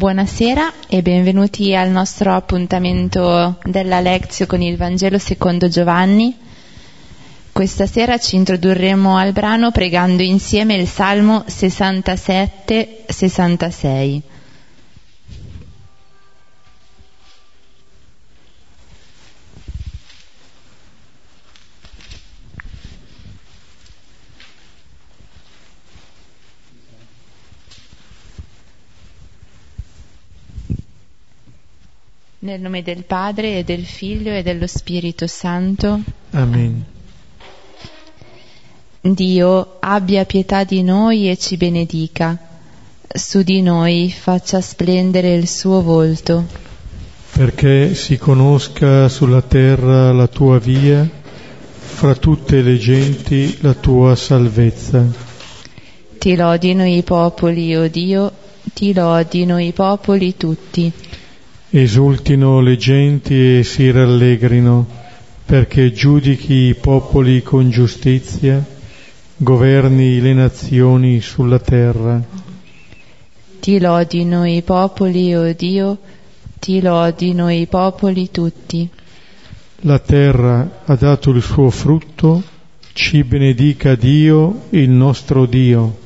Buonasera e benvenuti al nostro appuntamento della Lezio con il Vangelo secondo Giovanni. Questa sera ci introdurremo al brano pregando insieme il Salmo 67-66. Nel nome del Padre e del Figlio e dello Spirito Santo. Amen. Dio abbia pietà di noi e ci benedica. Su di noi faccia splendere il suo volto. Perché si conosca sulla terra la tua via, fra tutte le genti la tua salvezza. Ti lodino i popoli, o oh Dio, ti lodino i popoli tutti. Esultino le genti e si rallegrino, perché giudichi i popoli con giustizia, governi le nazioni sulla terra. Ti lodino i popoli, o oh Dio, ti lodino i popoli tutti. La terra ha dato il suo frutto, ci benedica Dio, il nostro Dio.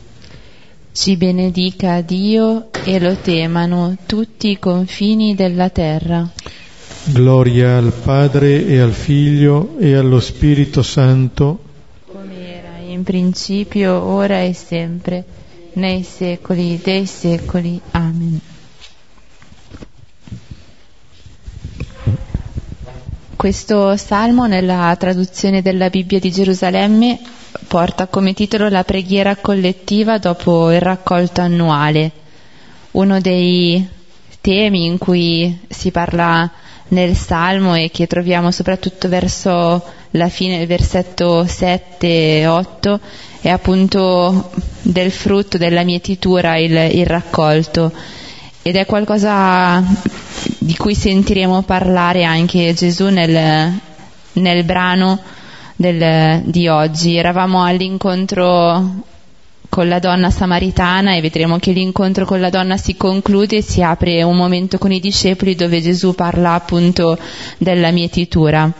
Ci benedica Dio e lo temano tutti i confini della terra. Gloria al Padre e al Figlio e allo Spirito Santo. Come era in principio, ora e sempre, nei secoli dei secoli. Amen. Questo salmo nella traduzione della Bibbia di Gerusalemme porta come titolo la preghiera collettiva dopo il raccolto annuale, uno dei temi in cui si parla nel Salmo e che troviamo soprattutto verso la fine del versetto 7 e 8 è appunto del frutto della mietitura il, il raccolto ed è qualcosa di cui sentiremo parlare anche Gesù nel, nel brano del, di oggi. Eravamo all'incontro con la donna samaritana e vedremo che l'incontro con la donna si conclude e si apre un momento con i discepoli dove Gesù parla appunto della mietitura.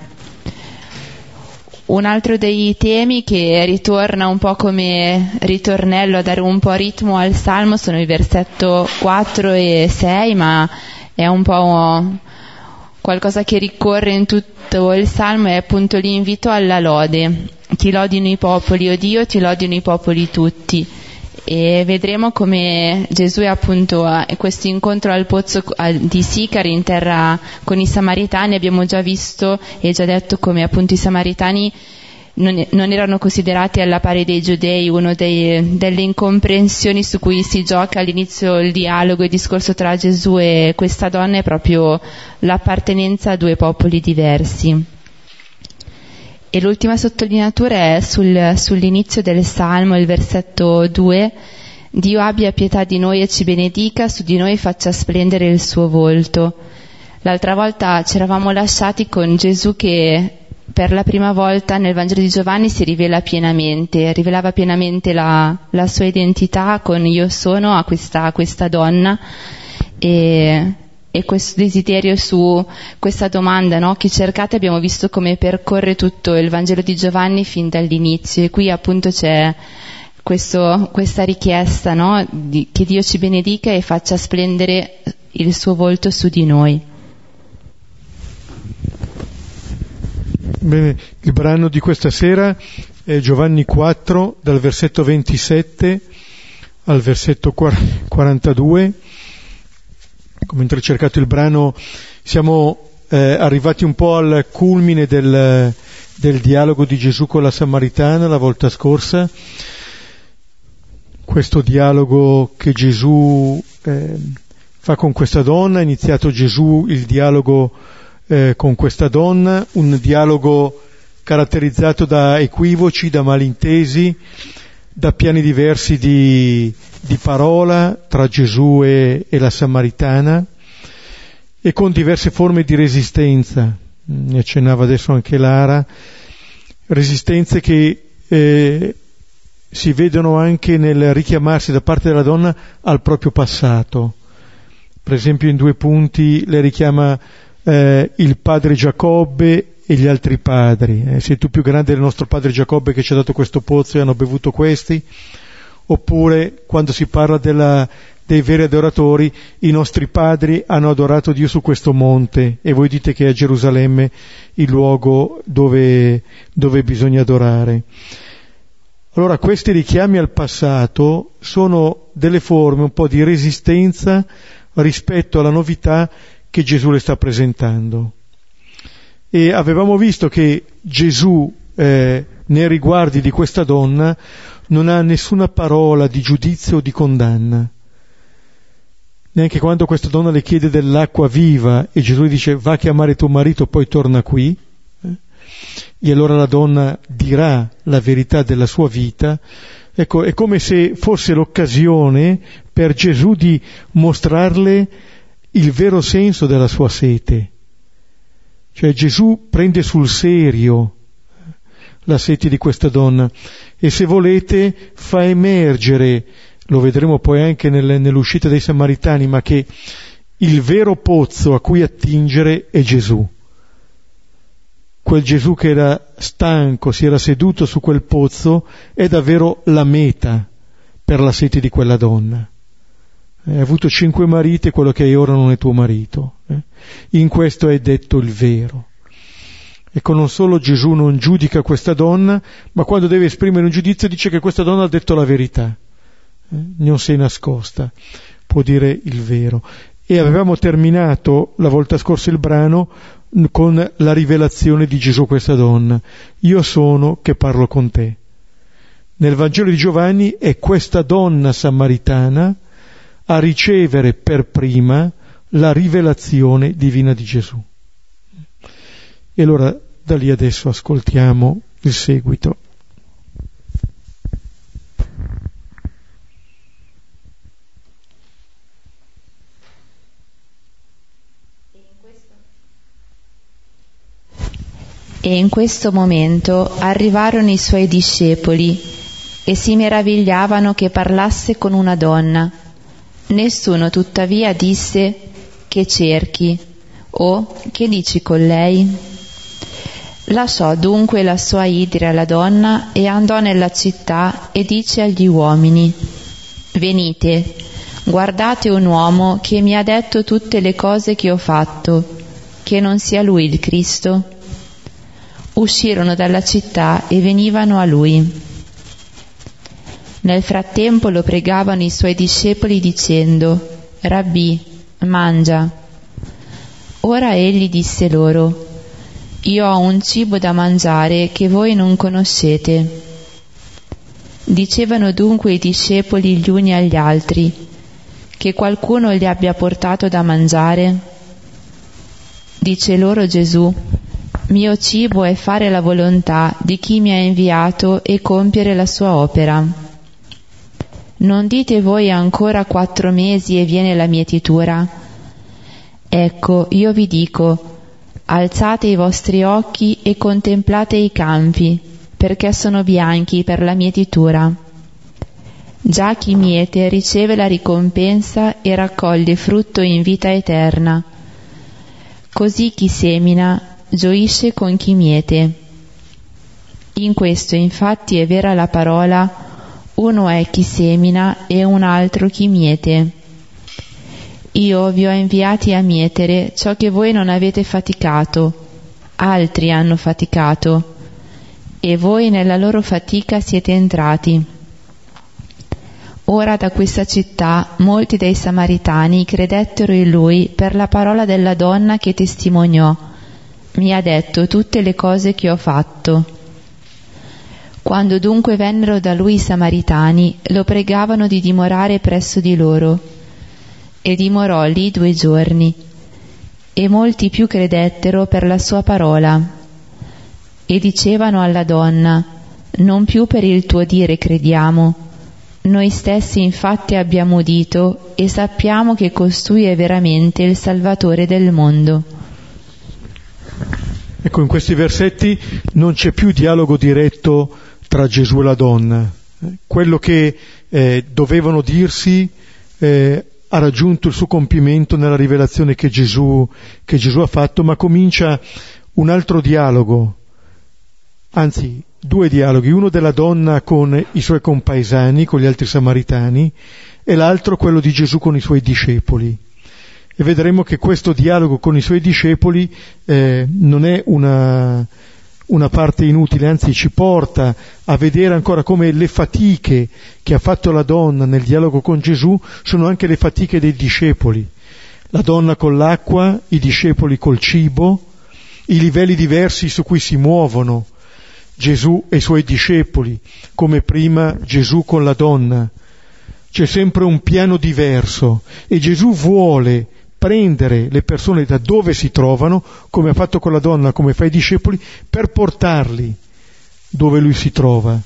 Un altro dei temi che ritorna un po' come ritornello a dare un po' ritmo al salmo sono i versetto 4 e 6, ma è un po' qualcosa che ricorre in tutto il salmo è appunto l'invito alla lode. Ti lodino i popoli, o Dio, ti lodino i popoli tutti. E vedremo come Gesù è appunto a questo incontro al pozzo di Sicari in terra con i Samaritani. Abbiamo già visto e già detto come appunto i Samaritani non, non, erano considerati alla pari dei giudei, una delle incomprensioni su cui si gioca all'inizio il dialogo e il discorso tra Gesù e questa donna è proprio l'appartenenza a due popoli diversi. E l'ultima sottolineatura è sul, sull'inizio del Salmo, il versetto 2, Dio abbia pietà di noi e ci benedica, su di noi faccia splendere il suo volto. L'altra volta ci eravamo lasciati con Gesù che per la prima volta nel Vangelo di Giovanni si rivela pienamente, rivelava pienamente la, la sua identità con io sono a questa, a questa donna. E, e, questo desiderio su questa domanda no, che cercate? abbiamo visto come percorre tutto il Vangelo di Giovanni fin dall'inizio. E qui appunto c'è questo, questa richiesta no, di, che Dio ci benedica e faccia splendere il suo volto su di noi. Bene, il brano di questa sera è Giovanni 4, dal versetto 27 al versetto 42. Mentre ho cercato il brano siamo eh, arrivati un po' al culmine del, del dialogo di Gesù con la Samaritana la volta scorsa. Questo dialogo che Gesù eh, fa con questa donna, ha iniziato Gesù il dialogo eh, con questa donna, un dialogo caratterizzato da equivoci, da malintesi, da piani diversi di, di parola tra Gesù e, e, la Samaritana e con diverse forme di resistenza, ne accennava adesso anche Lara, resistenze che eh, si vedono anche nel richiamarsi da parte della donna al proprio passato. Per esempio in due punti le richiama eh, il padre Giacobbe e gli altri padri. Eh, sei tu più grande del nostro padre Giacobbe che ci ha dato questo pozzo e hanno bevuto questi? Oppure quando si parla della, dei veri adoratori, i nostri padri hanno adorato Dio su questo monte e voi dite che è Gerusalemme il luogo dove, dove bisogna adorare. Allora questi richiami al passato sono delle forme un po' di resistenza rispetto alla novità che Gesù le sta presentando. E avevamo visto che Gesù eh, nei riguardi di questa donna non ha nessuna parola di giudizio o di condanna. Neanche quando questa donna le chiede dell'acqua viva e Gesù dice va a chiamare tuo marito, poi torna qui. Eh? E allora la donna dirà la verità della sua vita. Ecco, è come se fosse l'occasione per Gesù di mostrarle il vero senso della sua sete. Cioè Gesù prende sul serio la sete di questa donna e se volete fa emergere, lo vedremo poi anche nel, nell'uscita dei Samaritani, ma che il vero pozzo a cui attingere è Gesù. Quel Gesù che era stanco, si era seduto su quel pozzo, è davvero la meta per la sete di quella donna. Hai avuto cinque mariti e quello che hai ora non è tuo marito. Eh? In questo è detto il vero. Ecco, non solo Gesù non giudica questa donna, ma quando deve esprimere un giudizio dice che questa donna ha detto la verità, eh? non si è nascosta, può dire il vero. E avevamo terminato la volta scorsa il brano con la rivelazione di Gesù a questa donna. Io sono che parlo con te. Nel Vangelo di Giovanni è questa donna samaritana a ricevere per prima la rivelazione divina di Gesù. E allora da lì adesso ascoltiamo il seguito. E in questo momento arrivarono i suoi discepoli e si meravigliavano che parlasse con una donna. Nessuno tuttavia disse che cerchi o che dici con lei. Lasciò dunque la sua idria alla donna e andò nella città e dice agli uomini, venite, guardate un uomo che mi ha detto tutte le cose che ho fatto, che non sia lui il Cristo. Uscirono dalla città e venivano a lui. Nel frattempo lo pregavano i suoi discepoli dicendo, Rabbì, mangia. Ora egli disse loro, io ho un cibo da mangiare che voi non conoscete. Dicevano dunque i discepoli gli uni agli altri, che qualcuno gli abbia portato da mangiare? Dice loro Gesù, mio cibo è fare la volontà di chi mi ha inviato e compiere la sua opera. Non dite voi ancora quattro mesi e viene la mietitura? Ecco, io vi dico, alzate i vostri occhi e contemplate i campi, perché sono bianchi per la mietitura. Già chi miete riceve la ricompensa e raccoglie frutto in vita eterna. Così chi semina gioisce con chi miete. In questo infatti è vera la parola, uno è chi semina e un altro chi miete. Io vi ho inviati a mietere ciò che voi non avete faticato, altri hanno faticato, e voi nella loro fatica siete entrati. Ora da questa città molti dei Samaritani credettero in lui per la parola della donna che testimoniò. Mi ha detto tutte le cose che ho fatto. Quando dunque vennero da lui i Samaritani, lo pregavano di dimorare presso di loro. E dimorò lì due giorni, e molti più credettero per la sua parola, e dicevano alla donna, non più per il tuo dire crediamo, noi stessi infatti abbiamo udito e sappiamo che costui è veramente il Salvatore del mondo. Ecco, in questi versetti non c'è più dialogo diretto tra Gesù e la donna. Quello che eh, dovevano dirsi eh, ha raggiunto il suo compimento nella rivelazione che Gesù, che Gesù ha fatto, ma comincia un altro dialogo, anzi due dialoghi, uno della donna con i suoi compaesani, con gli altri samaritani, e l'altro quello di Gesù con i suoi discepoli. E vedremo che questo dialogo con i suoi discepoli eh, non è una, una parte inutile, anzi ci porta a vedere ancora come le fatiche che ha fatto la donna nel dialogo con Gesù sono anche le fatiche dei discepoli. La donna con l'acqua, i discepoli col cibo, i livelli diversi su cui si muovono Gesù e i suoi discepoli, come prima Gesù con la donna. C'è sempre un piano diverso e Gesù vuole prendere le persone da dove si trovano, come ha fatto con la donna, come fa i discepoli, per portarli dove lui si trova,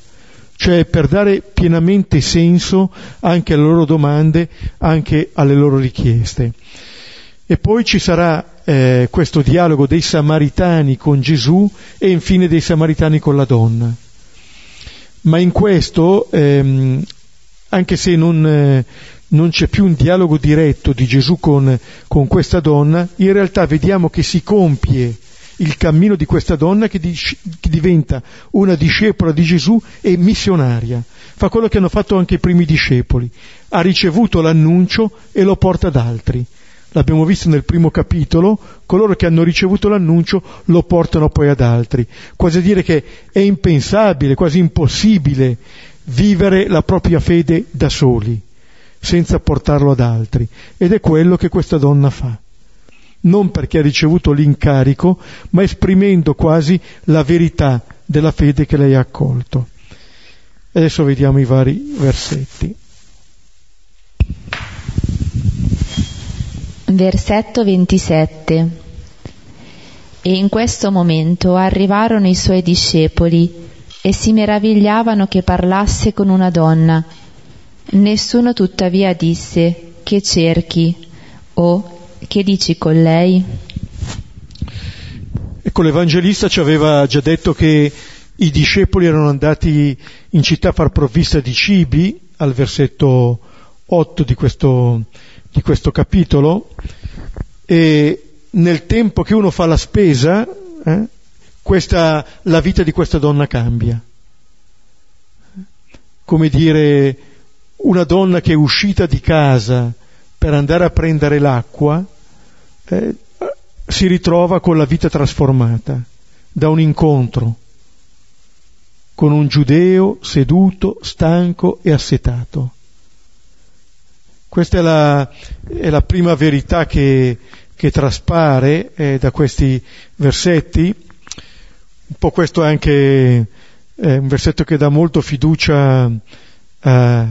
cioè per dare pienamente senso anche alle loro domande, anche alle loro richieste. E poi ci sarà eh, questo dialogo dei samaritani con Gesù e infine dei samaritani con la donna. Ma in questo, ehm, anche se non, eh, non c'è più un dialogo diretto di Gesù con, con, questa donna, in realtà vediamo che si compie il cammino di questa donna che, di, che, diventa una discepola di Gesù e missionaria. Fa quello che hanno fatto anche i primi discepoli. Ha ricevuto l'annuncio e lo porta ad altri. L'abbiamo visto nel primo capitolo, coloro che hanno ricevuto l'annuncio lo portano poi ad altri. Quasi a dire che è impensabile, quasi impossibile vivere la propria fede da soli senza portarlo ad altri. Ed è quello che questa donna fa. Non perché ha ricevuto l'incarico, ma esprimendo quasi la verità della fede che lei ha accolto. Adesso vediamo i vari versetti. Versetto 27 E in questo momento arrivarono i suoi discepoli e si meravigliavano che parlasse con una donna Nessuno tuttavia disse che cerchi o che dici con lei? Ecco, l'Evangelista ci aveva già detto che i discepoli erano andati in città a far provvista di cibi, al versetto 8 di questo, di questo capitolo, e nel tempo che uno fa la spesa, eh, questa, la vita di questa donna cambia. Come dire, una donna che è uscita di casa per andare a prendere l'acqua eh, si ritrova con la vita trasformata da un incontro con un giudeo seduto, stanco e assetato. Questa è la, è la prima verità che, che traspare eh, da questi versetti. Un po' questo è anche eh, un versetto che dà molto fiducia a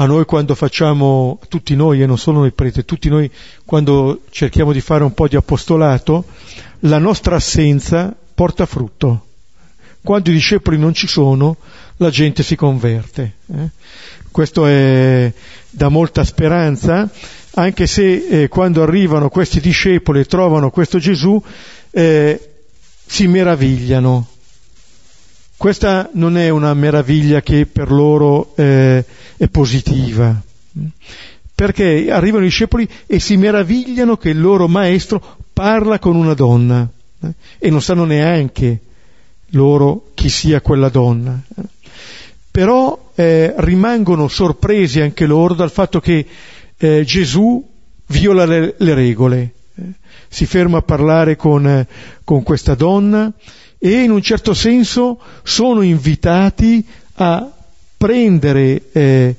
a noi quando facciamo, tutti noi e non solo noi preti, tutti noi quando cerchiamo di fare un po' di apostolato, la nostra assenza porta frutto. Quando i discepoli non ci sono, la gente si converte. Eh? Questo è da molta speranza, anche se eh, quando arrivano questi discepoli e trovano questo Gesù, eh, si meravigliano, questa non è una meraviglia che per loro eh, è positiva, perché arrivano i discepoli e si meravigliano che il loro maestro parla con una donna eh, e non sanno neanche loro chi sia quella donna. Però eh, rimangono sorpresi anche loro dal fatto che eh, Gesù viola le, le regole, eh. si ferma a parlare con, con questa donna, e in un certo senso sono invitati a prendere, eh,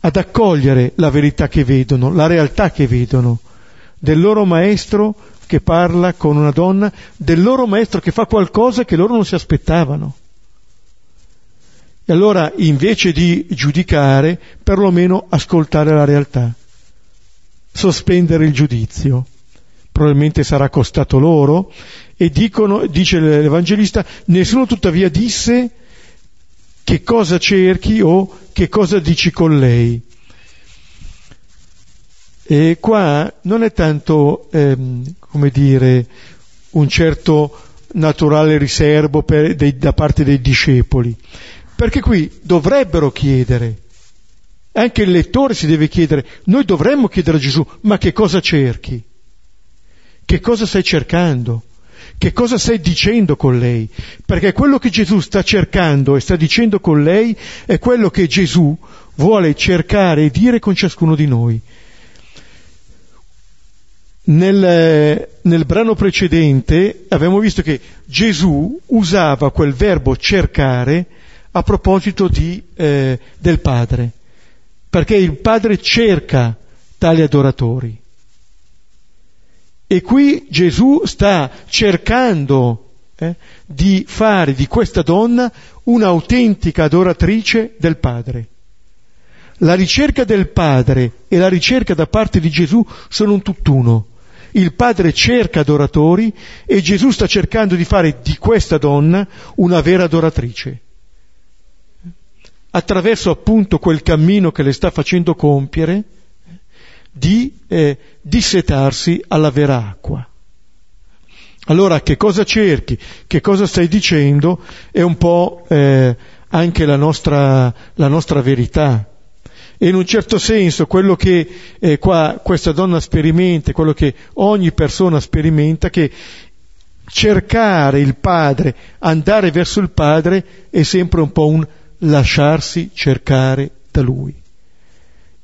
ad accogliere la verità che vedono, la realtà che vedono, del loro maestro che parla con una donna, del loro maestro che fa qualcosa che loro non si aspettavano. E allora invece di giudicare, perlomeno ascoltare la realtà, sospendere il giudizio. Probabilmente sarà costato loro e dicono, dice l'Evangelista, nessuno tuttavia disse che cosa cerchi o che cosa dici con lei. E qua non è tanto, ehm, come dire, un certo naturale riservo per, dei, da parte dei discepoli, perché qui dovrebbero chiedere, Anche il lettore si deve chiedere, noi dovremmo chiedere a Gesù, ma che cosa cerchi? Che cosa stai cercando? Che cosa stai dicendo con lei? Perché quello che Gesù sta cercando e sta dicendo con lei è quello che Gesù vuole cercare e dire con ciascuno di noi. Nel, nel, brano precedente abbiamo visto che Gesù usava quel verbo cercare a proposito di, eh, del Padre, perché il Padre cerca tali adoratori. E qui Gesù sta cercando eh, di fare di questa donna un'autentica adoratrice del Padre. La ricerca del Padre e la ricerca da parte di Gesù sono un tutt'uno. Il Padre cerca adoratori e Gesù sta cercando di fare di questa donna una vera adoratrice. Attraverso appunto quel cammino che le sta facendo compiere, di eh, dissetarsi alla vera acqua. Allora che cosa cerchi? Che cosa stai dicendo? È un po' eh, anche la nostra, la nostra, verità. E in un certo senso quello che eh, qua questa donna sperimenta, quello che ogni persona sperimenta, che cercare il Padre, andare verso il Padre, è sempre un po' un lasciarsi cercare da Lui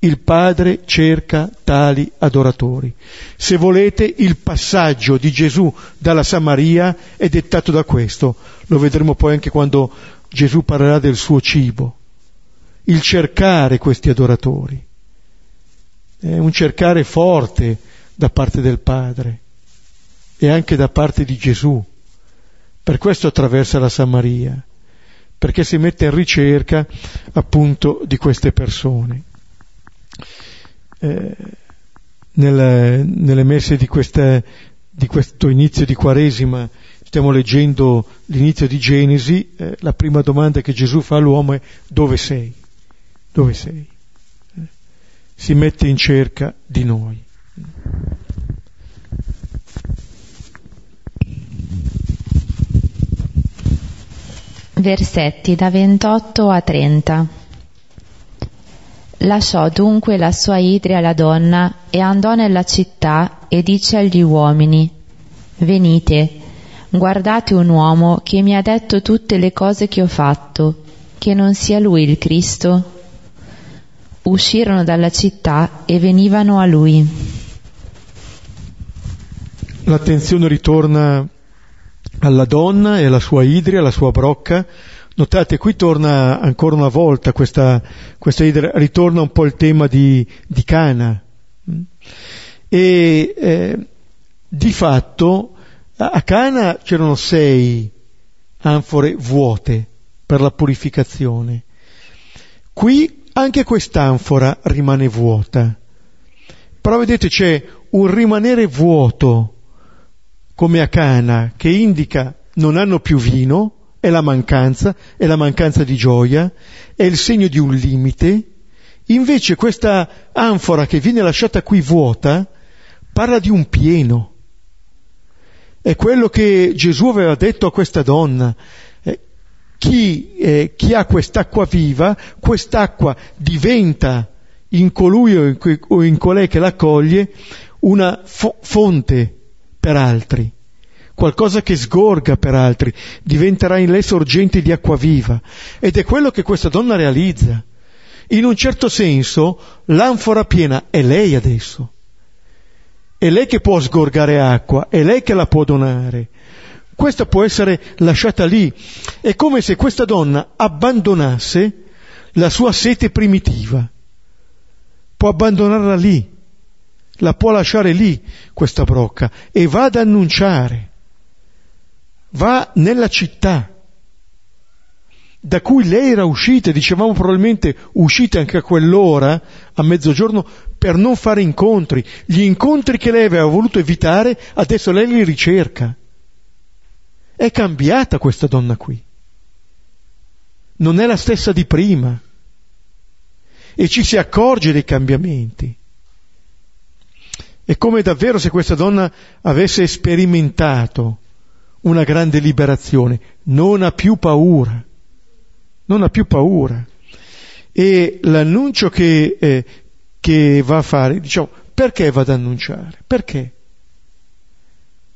il Padre cerca tali adoratori. Se volete, il passaggio di Gesù dalla Samaria è dettato da questo. Lo vedremo poi anche quando Gesù parlerà del suo cibo. Il cercare questi adoratori. È un cercare forte da parte del Padre e anche da parte di Gesù. Per questo attraversa la Samaria, perché si mette in ricerca appunto di queste persone eh, nelle, nelle, messe di, queste, di, questo inizio di Quaresima stiamo leggendo l'inizio di Genesi, eh, la prima domanda che Gesù fa all'uomo è dove sei? Dove sei? Eh, si mette in cerca di noi. Versetti da 28 a 30 Lasciò dunque la sua idria alla donna e andò nella città e dice agli uomini, Venite, guardate un uomo che mi ha detto tutte le cose che ho fatto, che non sia lui il Cristo? Uscirono dalla città e venivano a lui. L'attenzione ritorna alla donna e alla sua idria, alla sua brocca, Notate, qui torna ancora una volta questa, questa idea, ritorna un po' il tema di, di Cana. E eh, di fatto a Cana c'erano sei anfore vuote per la purificazione. Qui anche quest'anfora rimane vuota. Però vedete c'è un rimanere vuoto come a Cana che indica non hanno più vino, è la mancanza, è la mancanza di gioia, è il segno di un limite. Invece questa anfora che viene lasciata qui vuota parla di un pieno. È quello che Gesù aveva detto a questa donna. Eh, chi, eh, chi, ha quest'acqua viva, quest'acqua diventa in colui o in, o in colei che l'accoglie una fo- fonte per altri qualcosa che sgorga per altri, diventerà in lei sorgente di acqua viva. Ed è quello che questa donna realizza. In un certo senso, l'anfora piena è lei adesso. È lei che può sgorgare acqua, è lei che la può donare. Questa può essere lasciata lì. È come se questa donna abbandonasse la sua sete primitiva. Può abbandonarla lì, la può lasciare lì questa brocca e va ad annunciare va nella città da cui lei era uscita, dicevamo probabilmente uscita anche a quell'ora, a mezzogiorno, per non fare incontri. Gli incontri che lei aveva voluto evitare, adesso lei li ricerca. È cambiata questa donna qui. Non è la stessa di prima. E ci si accorge dei cambiamenti. È come davvero se questa donna avesse sperimentato una grande liberazione, non ha più paura, non ha più paura. E l'annuncio che, eh, che va a fare, diciamo, perché va ad annunciare? Perché?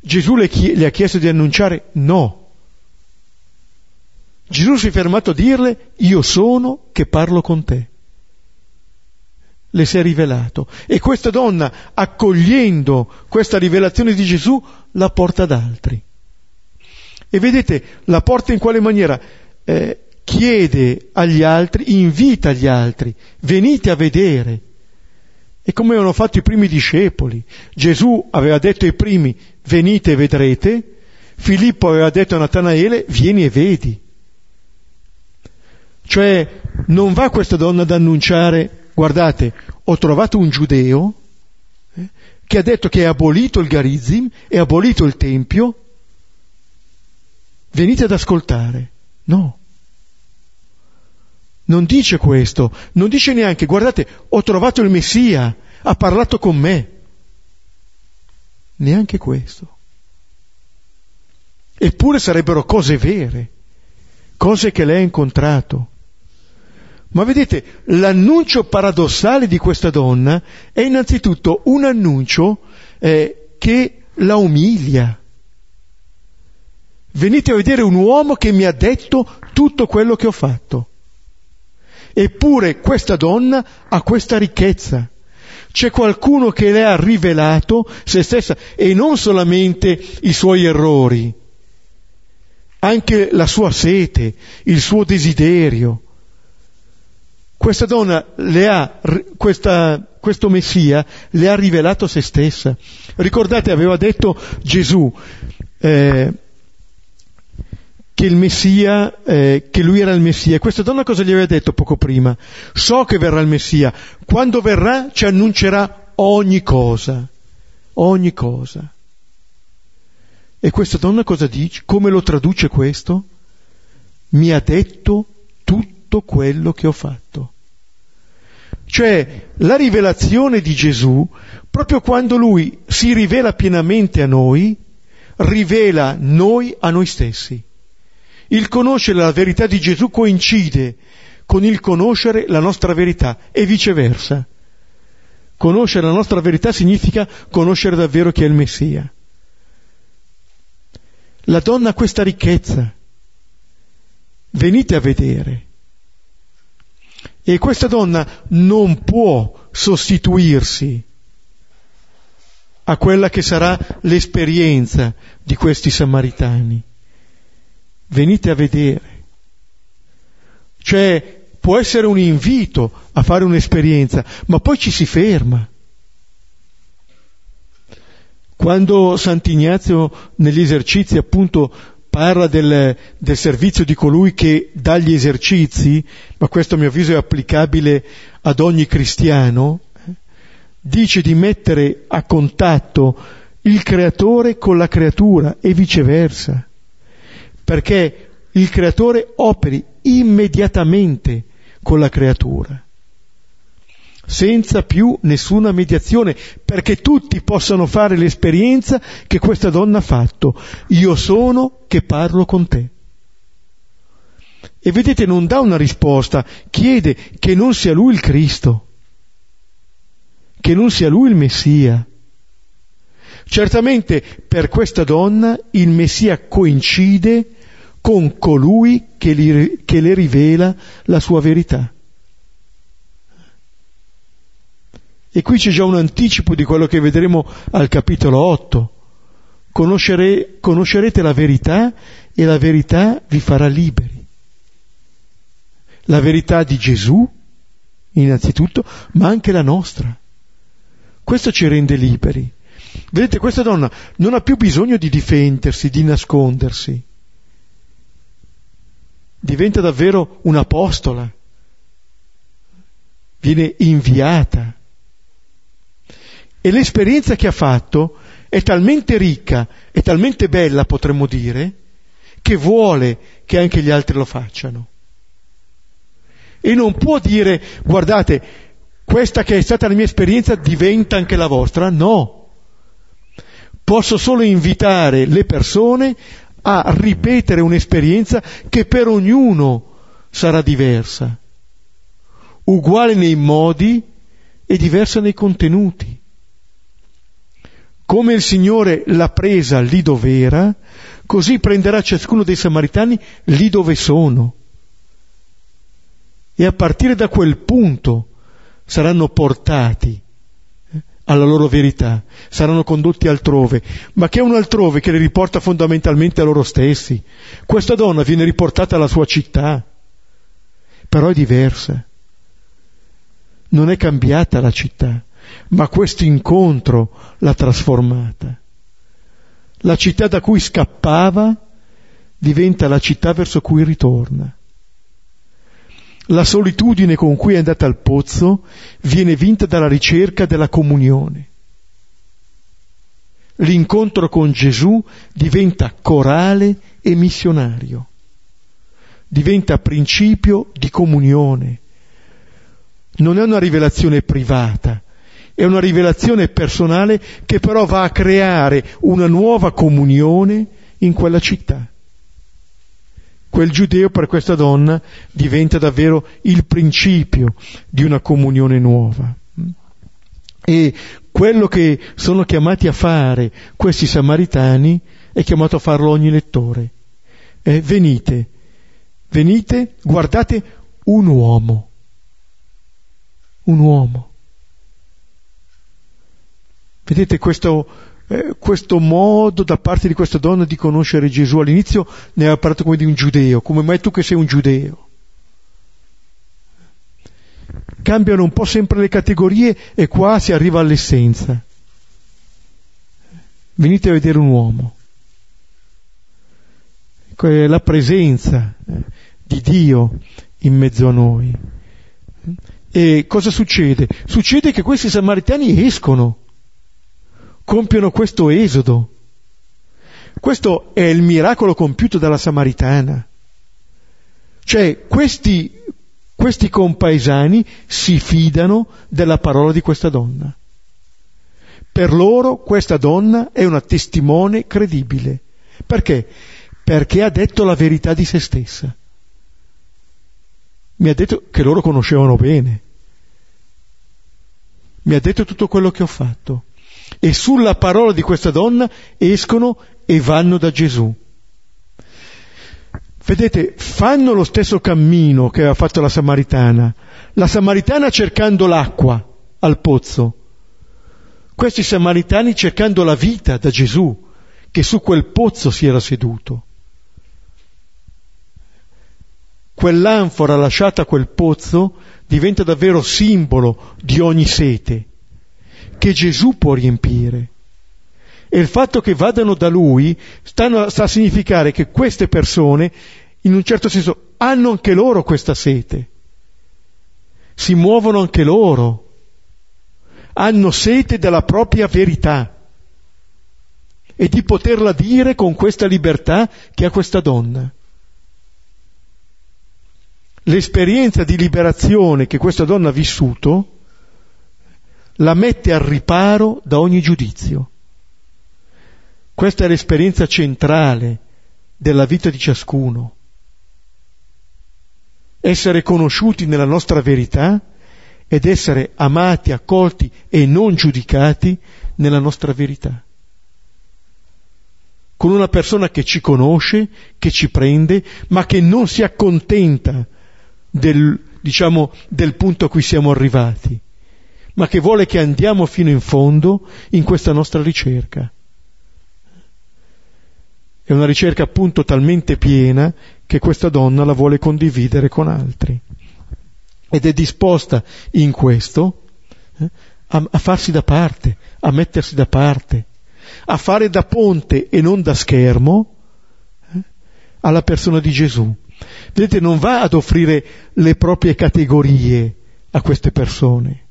Gesù le, chie- le ha chiesto di annunciare? No. Gesù si è fermato a dirle, io sono che parlo con te. Le si è rivelato. E questa donna, accogliendo questa rivelazione di Gesù, la porta ad altri. E vedete, la porta in quale maniera? Eh, chiede agli altri, invita gli altri, venite a vedere. E come hanno fatto i primi discepoli. Gesù aveva detto ai primi, venite e vedrete. Filippo aveva detto a Natanaele, vieni e vedi. Cioè, non va questa donna ad annunciare, guardate, ho trovato un giudeo eh, che ha detto che è abolito il garizim, è abolito il tempio, venite ad ascoltare. No. Non dice questo, non dice neanche, guardate, ho trovato il Messia, ha parlato con me. Neanche questo. Eppure sarebbero cose vere, cose che lei ha incontrato. Ma vedete, l'annuncio paradossale di questa donna è innanzitutto un annuncio eh, che la umilia. Venite a vedere un uomo che mi ha detto tutto quello che ho fatto. Eppure questa donna ha questa ricchezza. C'è qualcuno che le ha rivelato se stessa e non solamente i suoi errori, anche la sua sete, il suo desiderio questa donna le ha, questa, questo Messia le ha rivelato se stessa. Ricordate, aveva detto Gesù eh, che il Messia, eh, che lui era il Messia. Questa donna cosa gli aveva detto poco prima? So che verrà il Messia. Quando verrà ci annuncerà ogni cosa. Ogni cosa. E questa donna cosa dice? Come lo traduce questo? Mi ha detto tutto tutto quello che ho fatto. Cioè la rivelazione di Gesù, proprio quando lui si rivela pienamente a noi, rivela noi a noi stessi. Il conoscere la verità di Gesù coincide con il conoscere la nostra verità e viceversa. Conoscere la nostra verità significa conoscere davvero chi è il Messia. La donna ha questa ricchezza. Venite a vedere. E questa donna non può sostituirsi a quella che sarà l'esperienza di questi samaritani. Venite a vedere. Cioè, può essere un invito a fare un'esperienza, ma poi ci si ferma. Quando Sant'Ignazio negli esercizi appunto parla del, del, servizio di colui che dà gli esercizi, ma questo a mio avviso è applicabile ad ogni cristiano, dice di mettere a contatto il creatore con la creatura e viceversa, perché il creatore operi immediatamente con la creatura senza più nessuna mediazione, perché tutti possano fare l'esperienza che questa donna ha fatto. Io sono che parlo con te. E vedete, non dà una risposta, chiede che non sia lui il Cristo, che non sia lui il Messia. Certamente per questa donna il Messia coincide con colui che, li, che le rivela la sua verità. E qui c'è già un anticipo di quello che vedremo al capitolo 8. Conoscere, conoscerete la verità e la verità vi farà liberi. La verità di Gesù, innanzitutto, ma anche la nostra. Questo ci rende liberi. Vedete, questa donna non ha più bisogno di difendersi, di nascondersi. Diventa davvero un'apostola. Viene inviata e l'esperienza che ha fatto è talmente ricca, è talmente bella, potremmo dire, che vuole che anche gli altri lo facciano. E non può dire, guardate, questa che è stata la mia esperienza diventa anche la vostra, no. Posso solo invitare le persone a ripetere un'esperienza che per ognuno sarà diversa. uguale nei modi e diversa nei contenuti. Come il Signore l'ha presa lì dove era, così prenderà ciascuno dei samaritani lì dove sono. E a partire da quel punto saranno portati alla loro verità, saranno condotti altrove, ma che è un altrove che li riporta fondamentalmente a loro stessi. Questa donna viene riportata alla sua città, però è diversa. Non è cambiata la città, ma questo incontro l'ha trasformata. La città da cui scappava diventa la città verso cui ritorna. La solitudine con cui è andata al pozzo viene vinta dalla ricerca della comunione. L'incontro con Gesù diventa corale e missionario, diventa principio di comunione. Non è una rivelazione privata, è una rivelazione personale che però va a creare una nuova comunione in quella città quel giudeo per questa donna diventa davvero il principio di una comunione nuova. E quello che sono chiamati a fare questi samaritani è chiamato a farlo ogni lettore. Eh, venite, venite, guardate un uomo, un uomo. Vedete questo, eh, questo modo da parte di questa donna di conoscere Gesù. All'inizio ne aveva parlato come di un giudeo, come mai tu che sei un giudeo? Cambiano un po' sempre le categorie e qua si arriva all'essenza. Venite a vedere un uomo. La presenza eh, di Dio in mezzo a noi. E cosa succede? Succede che questi samaritani escono compiono questo esodo. Questo è il miracolo compiuto dalla Samaritana. Cioè, questi, questi compaesani si fidano della parola di questa donna. Per loro questa donna è una testimone credibile. Perché? Perché ha detto la verità di se stessa. Mi ha detto che loro conoscevano bene. Mi ha detto tutto quello che ho fatto e sulla parola di questa donna escono e vanno da Gesù. Vedete, fanno lo stesso cammino che aveva fatto la Samaritana. La Samaritana cercando l'acqua al pozzo. Questi Samaritani cercando la vita da Gesù, che su quel pozzo si era seduto. Quell'anfora lasciata a quel pozzo diventa davvero simbolo di ogni sete che Gesù può riempire. E il fatto che vadano da lui sta a significare che queste persone, in un certo senso, hanno anche loro questa sete. Si muovono anche loro. Hanno sete della propria verità e di poterla dire con questa libertà che ha questa donna. L'esperienza di liberazione che questa donna ha vissuto la mette al riparo da ogni giudizio. Questa è l'esperienza centrale della vita di ciascuno. Essere conosciuti nella nostra verità ed essere amati, accolti e non giudicati nella nostra verità. Con una persona che ci conosce, che ci prende, ma che non si accontenta del, diciamo, del punto a cui siamo arrivati, ma che vuole che andiamo fino in fondo in questa nostra ricerca. È una ricerca appunto talmente piena che questa donna la vuole condividere con altri. Ed è disposta in questo eh, a, a farsi da parte, a mettersi da parte, a fare da ponte e non da schermo eh, alla persona di Gesù. Vedete, non va ad offrire le proprie categorie a queste persone,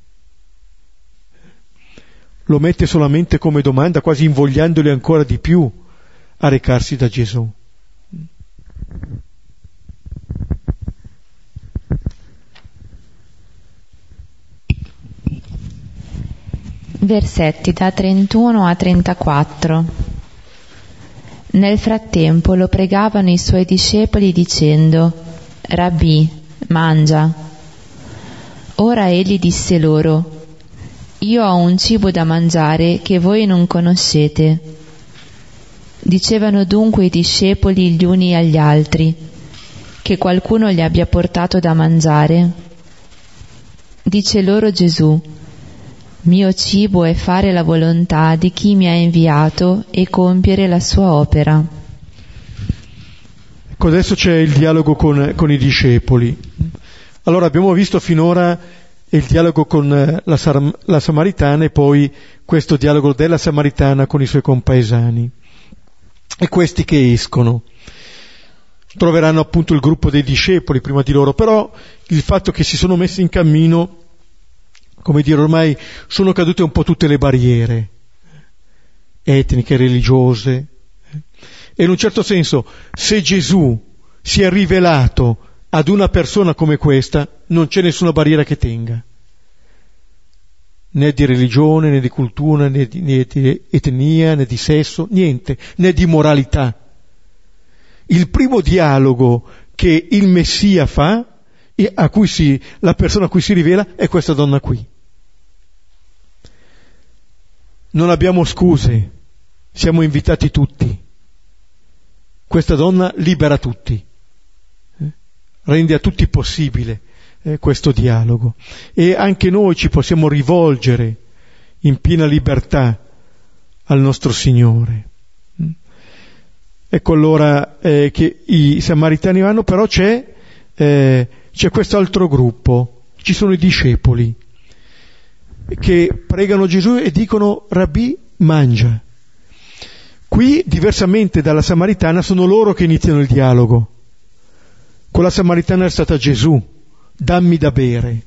lo mette solamente come domanda, quasi invogliandoli ancora di più a recarsi da Gesù. Versetti da 31 a 34. Nel frattempo lo pregavano i suoi discepoli dicendo, Rabbi, mangia. Ora egli disse loro, Io ho un cibo da mangiare che voi non conoscete. Dicevano dunque i discepoli gli uni agli altri, che qualcuno gli abbia portato da mangiare. Dice loro Gesù, mio cibo è fare la volontà di chi mi ha inviato e compiere la sua opera. Ecco, adesso c'è il dialogo con, con i discepoli. Allora abbiamo visto finora il dialogo con eh, la, la, Samaritana e poi questo dialogo della Samaritana con i suoi compaesani. E questi che escono troveranno appunto il gruppo dei discepoli prima di loro, però il fatto che si sono messi in cammino come dire, ormai sono cadute un po' tutte le barriere etniche, religiose. E in un certo senso, se Gesù si è rivelato ad una persona come questa, non c'è nessuna barriera che tenga, né di religione, né di cultura, né di, né di etnia, né di sesso, niente, né di moralità. Il primo dialogo che il Messia fa, a cui si, la persona a cui si rivela, è questa donna qui non abbiamo scuse, siamo invitati tutti. Questa donna libera tutti? Rende a tutti possibile eh, questo dialogo e anche noi ci possiamo rivolgere in piena libertà al nostro Signore. Mm? Ecco allora eh, che i samaritani vanno, però c'è, eh, c'è questo altro gruppo, ci sono i discepoli che pregano Gesù e dicono Rabbi mangia. Qui, diversamente dalla Samaritana, sono loro che iniziano il dialogo. Con la Samaritana è stata Gesù, dammi da bere.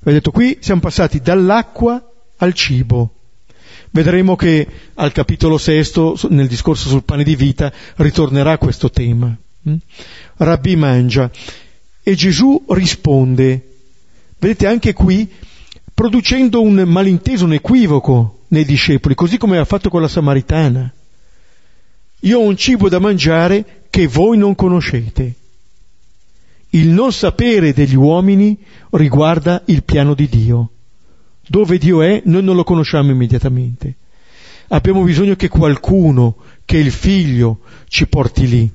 Vi detto, qui siamo passati dall'acqua al cibo. Vedremo che al capitolo sesto, nel discorso sul pane di vita, ritornerà questo tema. Mm? Rabbi mangia. E Gesù risponde. Vedete, anche qui producendo un malinteso, un equivoco nei discepoli, così come ha fatto con la Samaritana. Io ho un cibo da mangiare che voi non conoscete. Il non sapere degli uomini riguarda il piano di Dio. Dove Dio è, noi non lo conosciamo immediatamente. Abbiamo bisogno che qualcuno, che il figlio, ci porti lì.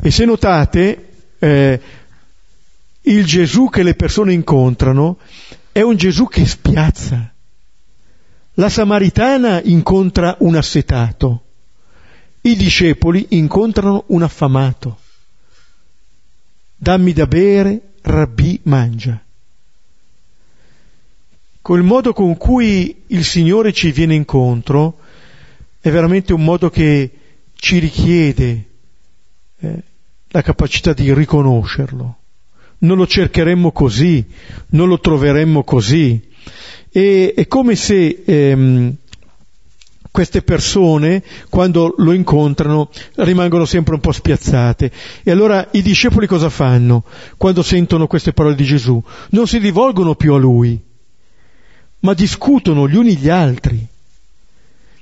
E se notate, eh, il Gesù che le persone incontrano è un Gesù che spiazza. La Samaritana incontra un assetato, i discepoli incontrano un affamato. Dammi da bere, rabbì mangia. Col modo con cui il Signore ci viene incontro è veramente un modo che ci richiede eh, la capacità di riconoscerlo non lo cercheremmo così, non lo troveremmo così. E, è come se ehm, queste persone, quando lo incontrano, rimangono sempre un po' spiazzate. E allora i discepoli cosa fanno quando sentono queste parole di Gesù? Non si rivolgono più a lui, ma discutono gli uni gli altri.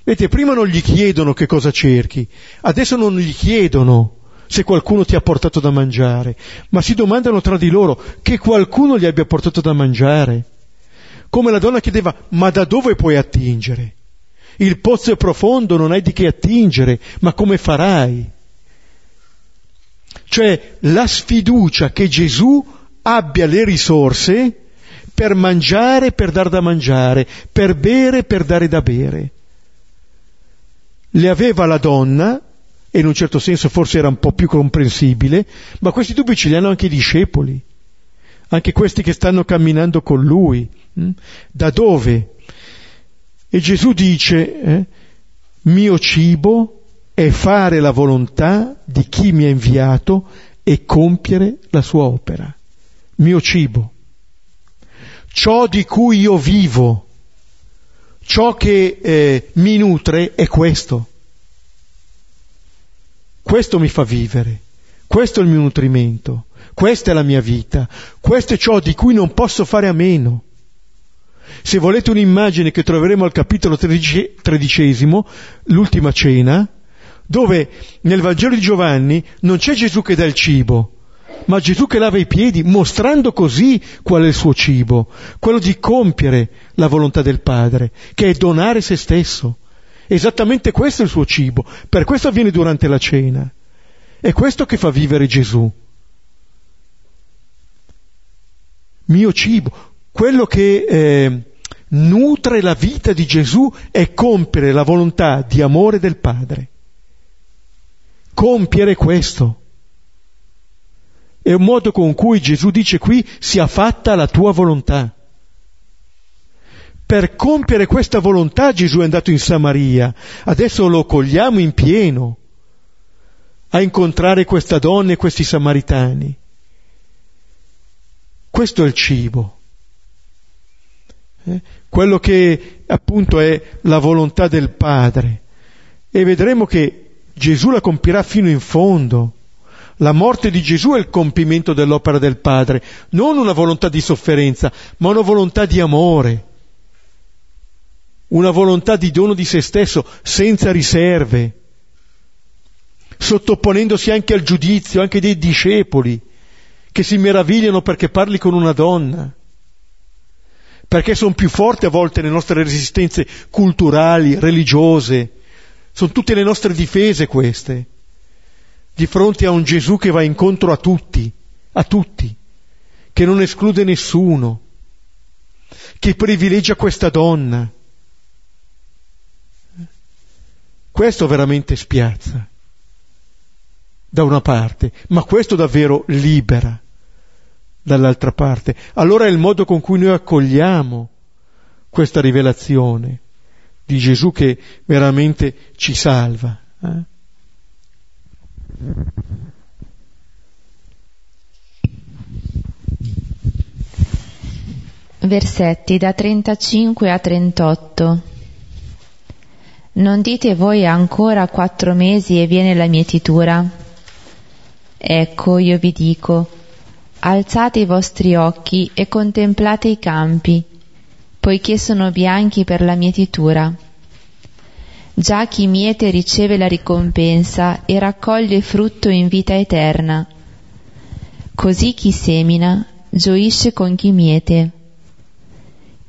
Vedete, prima non gli chiedono che cosa cerchi, adesso non gli chiedono se qualcuno ti ha portato da mangiare, ma si domandano tra di loro che qualcuno gli abbia portato da mangiare. Come la donna chiedeva, ma da dove puoi attingere? Il pozzo è profondo, non hai di che attingere, ma come farai? Cioè la sfiducia che Gesù abbia le risorse per mangiare, per dar da mangiare, per bere, per dare da bere. Le aveva la donna e in un certo senso forse era un po' più comprensibile, ma questi dubbi ce li hanno anche i discepoli, anche questi che stanno camminando con lui. Hm? Da dove? E Gesù dice, eh, mio cibo è fare la volontà di chi mi ha inviato e compiere la sua opera. Mio cibo. Ciò di cui io vivo, ciò che eh, mi nutre è questo. Questo mi fa vivere, questo è il mio nutrimento, questa è la mia vita, questo è ciò di cui non posso fare a meno. Se volete un'immagine che troveremo al capitolo tredicesimo, l'ultima cena, dove nel Vangelo di Giovanni non c'è Gesù che dà il cibo, ma Gesù che lava i piedi, mostrando così qual è il suo cibo, quello di compiere la volontà del Padre, che è donare se stesso. Esattamente questo è il suo cibo, per questo avviene durante la cena. È questo che fa vivere Gesù. Mio cibo, quello che eh, nutre la vita di Gesù è compiere la volontà di amore del Padre. Compiere questo. È un modo con cui Gesù dice qui sia fatta la tua volontà. Per compiere questa volontà Gesù è andato in Samaria, adesso lo cogliamo in pieno a incontrare questa donna e questi samaritani. Questo è il cibo, eh? quello che appunto è la volontà del Padre. E vedremo che Gesù la compirà fino in fondo. La morte di Gesù è il compimento dell'opera del Padre, non una volontà di sofferenza, ma una volontà di amore, una volontà di dono di se stesso, senza riserve, sottoponendosi anche al giudizio, anche dei discepoli, che si meravigliano perché parli con una donna, perché sono più forti a volte le nostre resistenze culturali, religiose, sono tutte le nostre difese queste. Di fronte a un Gesù che va incontro a tutti, a tutti, che non esclude nessuno, che privilegia questa donna. Questo veramente spiazza, da una parte, ma questo davvero libera dall'altra parte. Allora è il modo con cui noi accogliamo questa rivelazione di Gesù che veramente ci salva. Eh? Versetti da 35 a 38 Non dite voi ancora quattro mesi e viene la mietitura? Ecco, io vi dico, alzate i vostri occhi e contemplate i campi, poiché sono bianchi per la mietitura Già chi miete riceve la ricompensa e raccoglie frutto in vita eterna. Così chi semina gioisce con chi miete.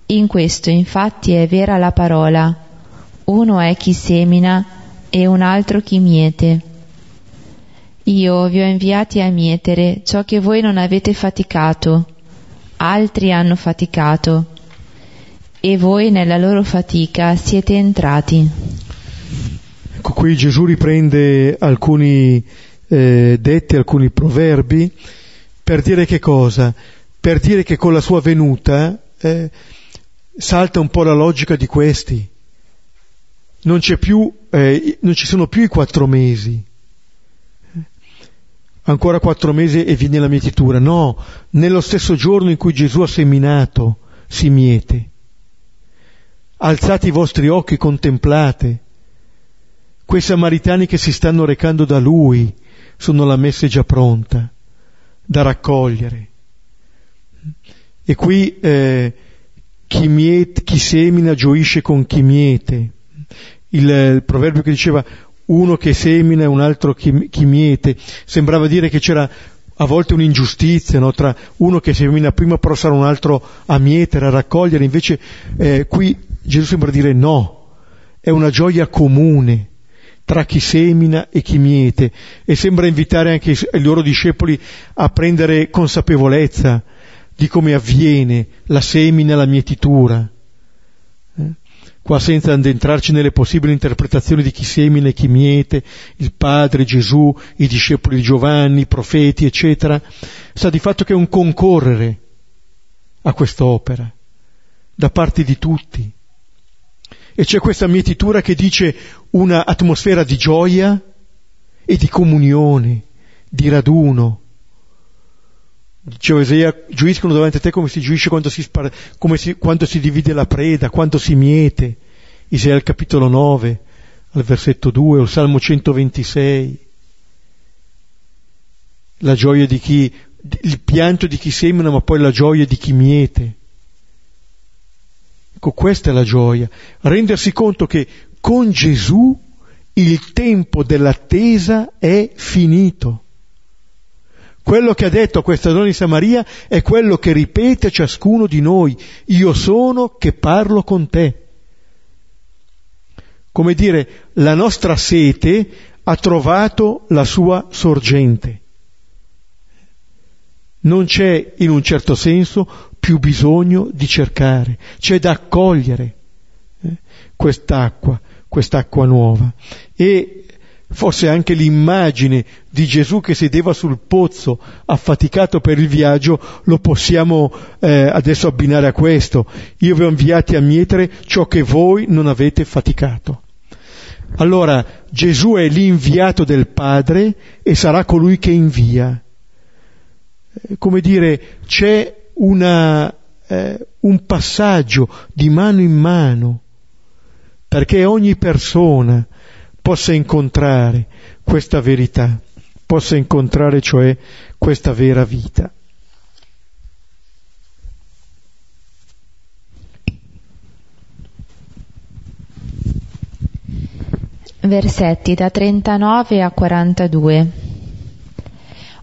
In questo infatti è vera la parola, uno è chi semina e un altro chi miete. Io vi ho inviati a mietere ciò che voi non avete faticato, altri hanno faticato, e voi nella loro fatica siete entrati. Ecco, qui Gesù riprende alcuni eh, detti, alcuni proverbi, per dire che cosa? Per dire che con la sua venuta eh, salta un po' la logica di questi. Non, più, eh, non ci sono più i quattro mesi. Ancora quattro mesi e viene la mietitura. No, nello stesso giorno in cui Gesù ha seminato si miete. Alzate i vostri occhi, contemplate Quei samaritani che si stanno recando da lui sono la messe già pronta da raccogliere. E qui eh, chi, miete, chi semina gioisce con chi miete. Il, il, proverbio che diceva uno che semina e un altro chi, chi miete, sembrava dire che c'era a volte un'ingiustizia no? tra uno che semina prima però sarà un altro a mietere, a raccogliere, invece eh, qui Gesù sembra dire no, è una gioia comune tra chi semina e chi miete e sembra invitare anche i loro discepoli a prendere consapevolezza di come avviene la semina e la mietitura. Qua senza addentrarci nelle possibili interpretazioni di chi semina e chi miete, il Padre, Gesù, i discepoli di Giovanni, i profeti, eccetera, sa di fatto che è un concorrere a quest'opera da parte di tutti e c'è questa mietitura che dice una atmosfera di gioia e di comunione, di raduno. Diceva Isaia, giuiscono davanti a te come si giuisce quando si, spara, si, quando si divide la preda, quando si miete. Isaia al capitolo 9, al versetto 2, o il Salmo 126. La gioia di chi, il pianto di chi semina, ma poi la gioia di chi miete. Ecco, questa è la gioia, rendersi conto che con Gesù il tempo dell'attesa è finito. Quello che ha detto a questa donna di Samaria è quello che ripete a ciascuno di noi. Io sono che parlo con te. Come dire, la nostra sete ha trovato la sua sorgente. Non c'è in un certo senso più bisogno di cercare, c'è da accogliere eh, quest'acqua, quest'acqua nuova. E forse anche l'immagine di Gesù che sedeva sul pozzo affaticato per il viaggio lo possiamo eh, adesso abbinare a questo. Io vi ho inviati a mietere ciò che voi non avete faticato. Allora Gesù è l'inviato del Padre e sarà colui che invia. Eh, come dire, c'è una, eh, un passaggio di mano in mano perché ogni persona possa incontrare questa verità, possa incontrare cioè questa vera vita. Versetti da 39 a 42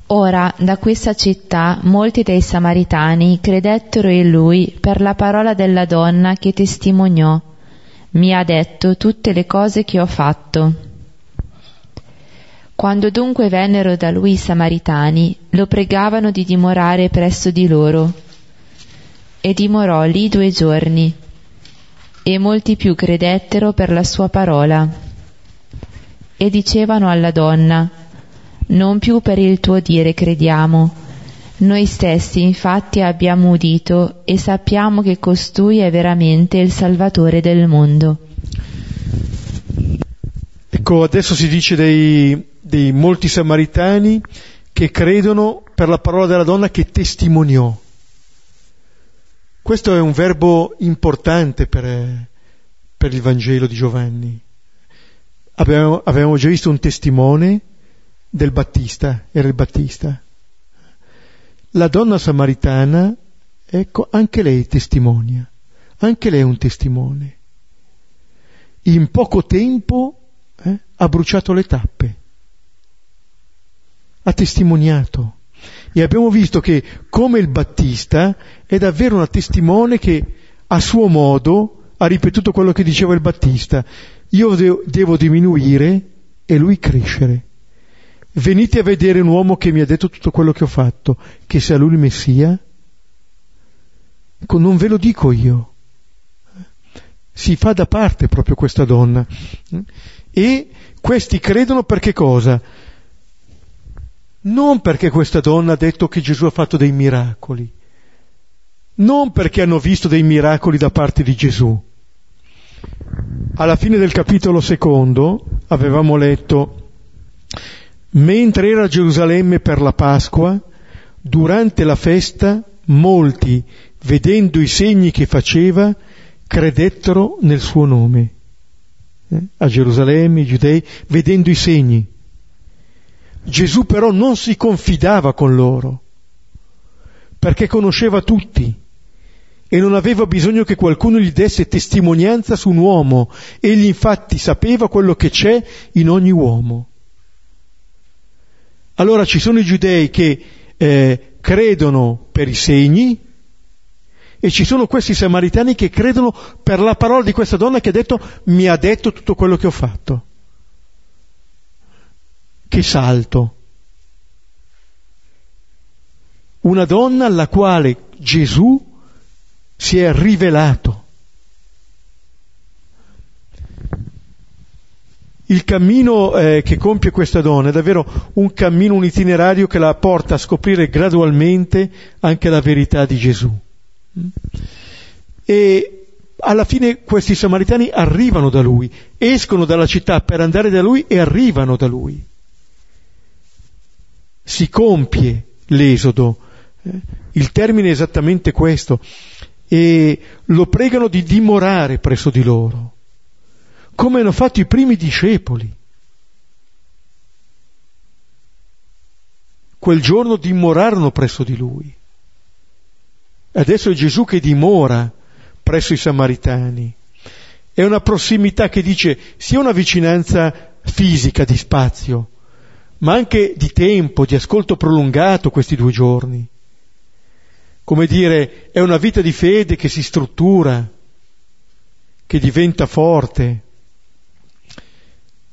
Ora da questa città molti dei Samaritani credettero in lui per la parola della donna che testimoniò. Mi ha detto tutte le cose che ho fatto. Quando dunque vennero da lui i Samaritani, lo pregavano di dimorare presso di loro. E dimorò lì due giorni. E molti più credettero per la sua parola e dicevano alla donna, non più per il tuo dire crediamo. Noi stessi infatti abbiamo udito e sappiamo che costui è veramente il Salvatore del mondo. Ecco, adesso si dice dei, dei molti samaritani che credono per la parola della donna che testimoniò. Questo è un verbo importante per, per il Vangelo di Giovanni. Abbiamo, avevamo già visto un testimone del Battista, era il Battista. La donna samaritana, ecco, anche lei testimonia, anche lei è un testimone. In poco tempo eh, ha bruciato le tappe, ha testimoniato. E abbiamo visto che, come il Battista, è davvero una testimone che a suo modo ha ripetuto quello che diceva il Battista. Io devo diminuire e lui crescere. Venite a vedere un uomo che mi ha detto tutto quello che ho fatto, che sia lui il Messia? Ecco, non ve lo dico io. Si fa da parte proprio questa donna. E questi credono perché cosa? Non perché questa donna ha detto che Gesù ha fatto dei miracoli, non perché hanno visto dei miracoli da parte di Gesù, alla fine del capitolo secondo avevamo letto, mentre era a Gerusalemme per la Pasqua, durante la festa, molti, vedendo i segni che faceva, credettero nel suo nome. Eh? A Gerusalemme, i giudei, vedendo i segni. Gesù però non si confidava con loro, perché conosceva tutti e non aveva bisogno che qualcuno gli desse testimonianza su un uomo, egli infatti sapeva quello che c'è in ogni uomo. Allora ci sono i giudei che eh, credono per i segni e ci sono questi samaritani che credono per la parola di questa donna che ha detto mi ha detto tutto quello che ho fatto. Che salto. Una donna alla quale Gesù si è rivelato. Il cammino eh, che compie questa donna è davvero un cammino, un itinerario che la porta a scoprire gradualmente anche la verità di Gesù. E alla fine questi samaritani arrivano da lui, escono dalla città per andare da lui e arrivano da lui. Si compie l'esodo. Eh, il termine è esattamente questo e lo pregano di dimorare presso di loro, come hanno fatto i primi discepoli. Quel giorno dimorarono presso di lui. Adesso è Gesù che dimora presso i Samaritani. È una prossimità che dice sia una vicinanza fisica di spazio, ma anche di tempo, di ascolto prolungato questi due giorni. Come dire, è una vita di fede che si struttura, che diventa forte.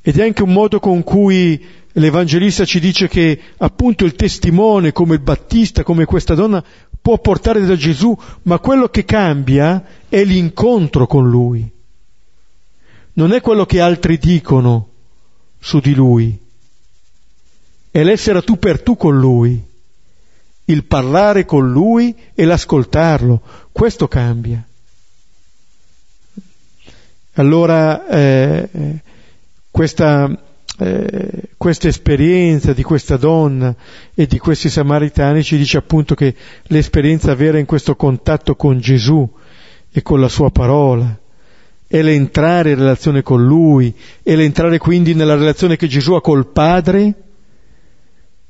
Ed è anche un modo con cui l'Evangelista ci dice che appunto il testimone come il Battista, come questa donna, può portare da Gesù, ma quello che cambia è l'incontro con Lui. Non è quello che altri dicono su di Lui, è l'essere a tu per tu con Lui, il parlare con Lui e l'ascoltarlo. Questo cambia. Allora eh, questa eh, questa esperienza di questa donna e di questi samaritani ci dice appunto che l'esperienza vera in questo contatto con Gesù e con la sua parola è l'entrare in relazione con Lui, è l'entrare quindi nella relazione che Gesù ha col Padre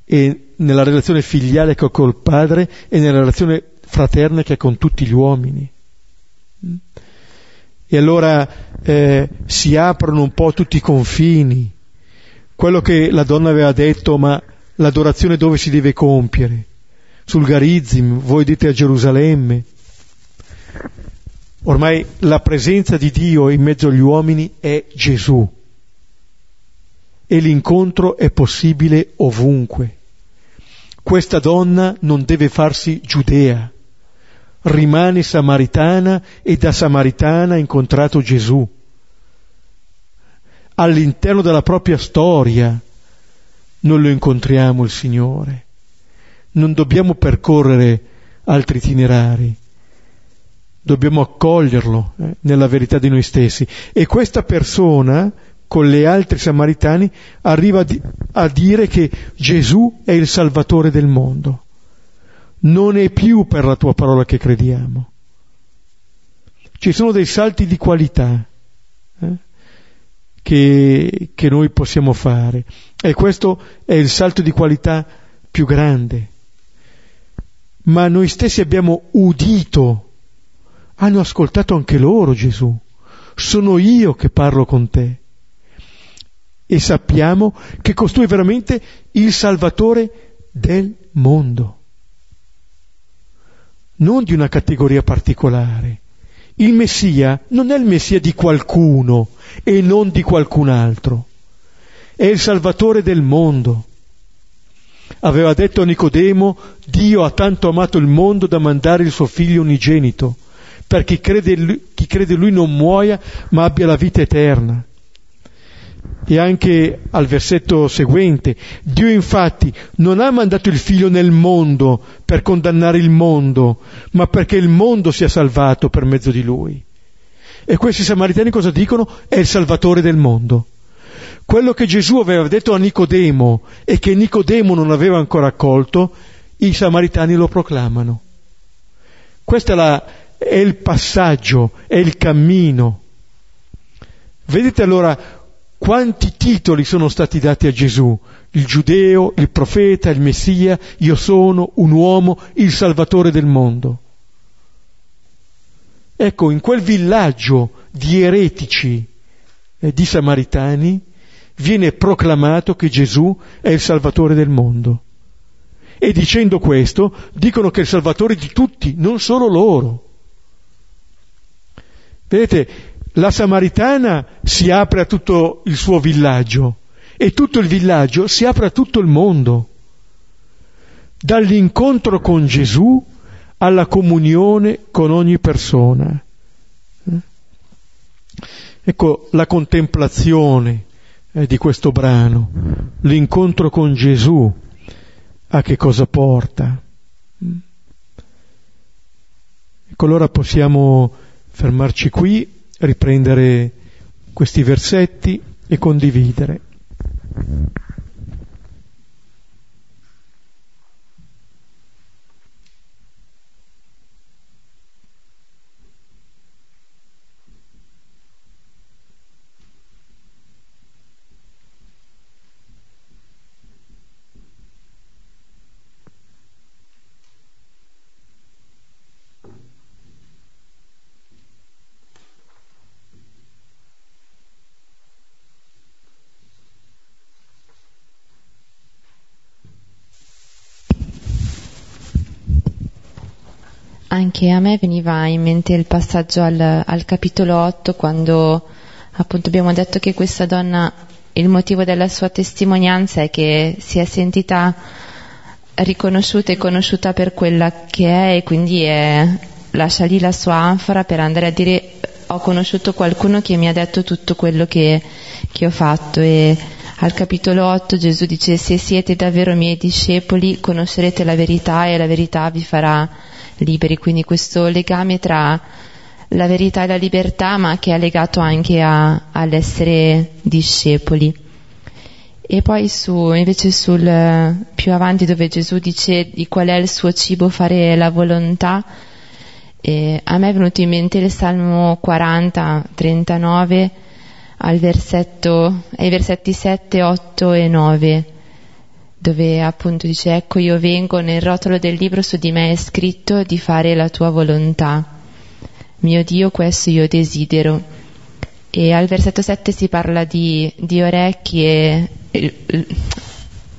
e nella relazione filiale che ha col Padre e nella relazione fraterna che ha con tutti gli uomini. E allora eh, si aprono un po' tutti i confini quello che la donna aveva detto, ma l'adorazione dove si deve compiere? Sul Garizim, voi dite a Gerusalemme. Ormai la presenza di Dio in mezzo agli uomini è Gesù e l'incontro è possibile ovunque. Questa donna non deve farsi giudea, rimane samaritana e da samaritana ha incontrato Gesù all'interno della propria storia noi lo incontriamo il Signore. Non dobbiamo percorrere altri itinerari, dobbiamo accoglierlo eh, nella verità di noi stessi. E questa persona, con le altre samaritani, arriva a dire che Gesù è il Salvatore del mondo. Non è più per la tua parola che crediamo. Ci sono dei salti di qualità. Eh? che, che noi possiamo fare. E questo è il salto di qualità più grande. Ma noi stessi abbiamo udito, hanno ascoltato anche loro Gesù. Sono io che parlo con te. E sappiamo che costui è veramente il Salvatore del mondo, non di una categoria particolare. Il Messia non è il Messia di qualcuno, e non di qualcun altro. È il Salvatore del mondo. Aveva detto a Nicodemo, Dio ha tanto amato il mondo da mandare il suo figlio unigenito, perché chi crede, in lui non muoia, ma abbia la vita eterna. E anche al versetto seguente, Dio infatti non ha mandato il figlio nel mondo per condannare il mondo, ma perché il mondo sia salvato per mezzo di lui. E questi samaritani cosa dicono? È il Salvatore del mondo. Quello che Gesù aveva detto a Nicodemo e che Nicodemo non aveva ancora accolto, i samaritani lo proclamano. Questo è, la, è il passaggio, è il cammino. Vedete allora quanti titoli sono stati dati a Gesù? Il giudeo, il profeta, il messia, io sono un uomo, il salvatore del mondo. Ecco, in quel villaggio di eretici e di samaritani viene proclamato che Gesù è il Salvatore del mondo. E dicendo questo, dicono che è il Salvatore di tutti, non solo loro. Vedete, la Samaritana si apre a tutto il suo villaggio e tutto il villaggio si apre a tutto il mondo. Dall'incontro con Gesù alla comunione con ogni persona. Eh? Ecco la contemplazione eh, di questo brano, l'incontro con Gesù, a che cosa porta. Ecco allora possiamo fermarci qui, riprendere questi versetti e condividere. Anche a me veniva in mente il passaggio al, al capitolo 8 quando appunto abbiamo detto che questa donna, il motivo della sua testimonianza è che si è sentita riconosciuta e conosciuta per quella che è e quindi è, lascia lì la sua anfora per andare a dire ho conosciuto qualcuno che mi ha detto tutto quello che, che ho fatto. E al capitolo 8 Gesù dice se siete davvero miei discepoli conoscerete la verità e la verità vi farà liberi, quindi questo legame tra la verità e la libertà ma che è legato anche a, all'essere discepoli. E poi su, invece sul più avanti dove Gesù dice di qual è il suo cibo fare la volontà, eh, a me è venuto in mente il Salmo 40, 39, al versetto, ai versetti 7, 8 e 9, dove appunto dice ecco io vengo nel rotolo del libro su di me è scritto di fare la tua volontà. Mio Dio, questo io desidero. E al versetto 7 si parla di, di orecchie,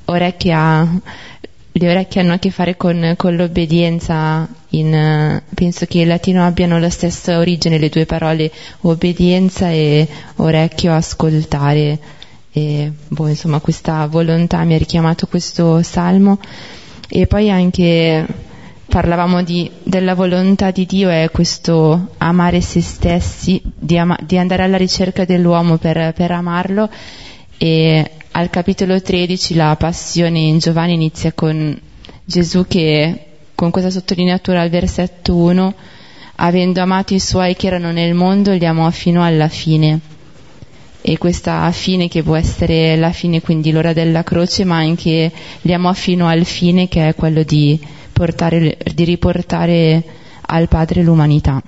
orecchie a, le orecchie hanno a che fare con, con l'obbedienza, in, penso che in latino abbiano la stessa origine le due parole obbedienza e orecchio ascoltare. E, boh, insomma, questa volontà mi ha richiamato questo salmo. E poi anche parlavamo di, della volontà di Dio è questo amare se stessi, di, ama, di andare alla ricerca dell'uomo per, per amarlo e al capitolo 13 la passione in Giovanni inizia con Gesù che con questa sottolineatura al versetto 1 avendo amato i suoi che erano nel mondo li amò fino alla fine e questa fine che può essere la fine quindi l'ora della croce ma anche amò fino al fine che è quello di, portare, di riportare al Padre l'umanità.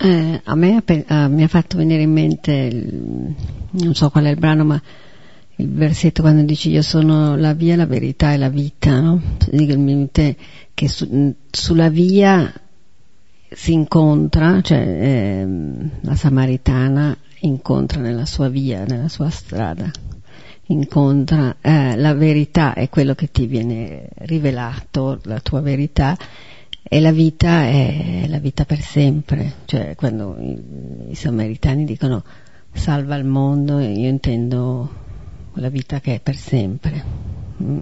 Eh, a me eh, mi ha fatto venire in mente, il, non so qual è il brano, ma il versetto quando dice io sono la via, la verità e la vita, no? Che su, sulla via si incontra, cioè eh, la Samaritana incontra nella sua via, nella sua strada, incontra eh, la verità, è quello che ti viene rivelato, la tua verità, e la vita è la vita per sempre, cioè quando i, i samaritani dicono salva il mondo, io intendo la vita che è per sempre. Mm.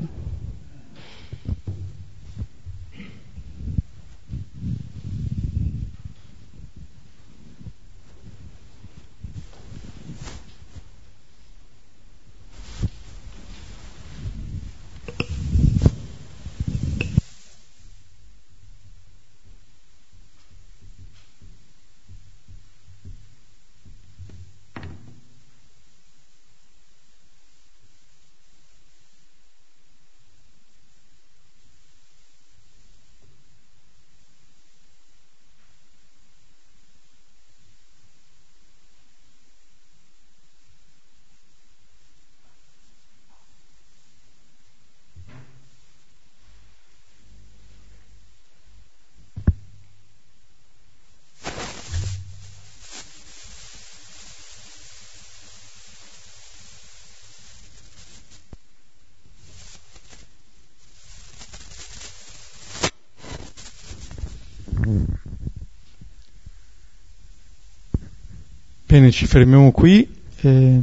Bene, ci fermiamo qui. Eh,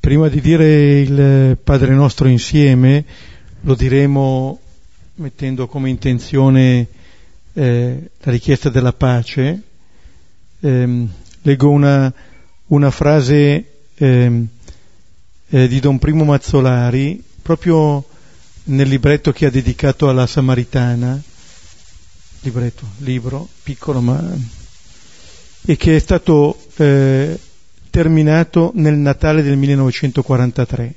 prima di dire il Padre nostro insieme, lo diremo mettendo come intenzione eh, la richiesta della pace. Eh, leggo una, una frase ehm, eh, di Don Primo Mazzolari, proprio nel libretto che ha dedicato alla Samaritana, libretto, libro, piccolo ma... e che è stato eh, terminato nel Natale del 1943,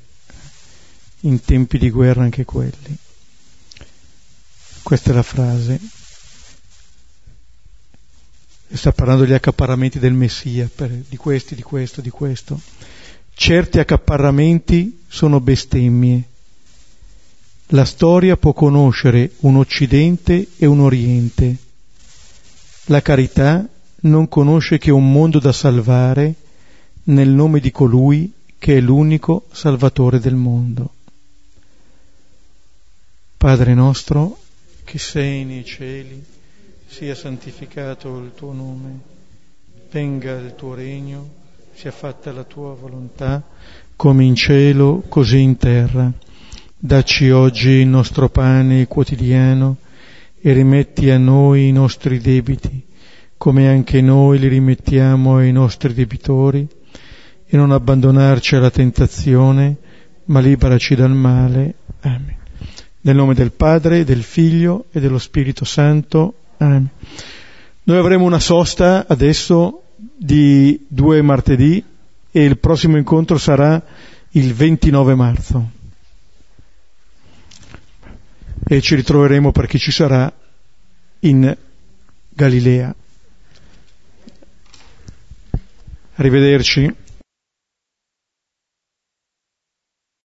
in tempi di guerra anche quelli. Questa è la frase. Sta parlando degli accaparramenti del Messia, per, di questi, di questo, di questo. Certi accaparramenti sono bestemmie. La storia può conoscere un Occidente e un Oriente. La carità non conosce che un mondo da salvare nel nome di colui che è l'unico Salvatore del mondo. Padre nostro, che sei nei cieli, sia santificato il tuo nome, venga il tuo regno, sia fatta la tua volontà, come in cielo, così in terra. Dacci oggi il nostro pane quotidiano e rimetti a noi i nostri debiti, come anche noi li rimettiamo ai nostri debitori e non abbandonarci alla tentazione, ma liberaci dal male. Amen. Nel nome del Padre, del Figlio e dello Spirito Santo. Amen. Noi avremo una sosta adesso di due martedì e il prossimo incontro sarà il 29 marzo. E ci ritroveremo per chi ci sarà in Galilea. Arrivederci.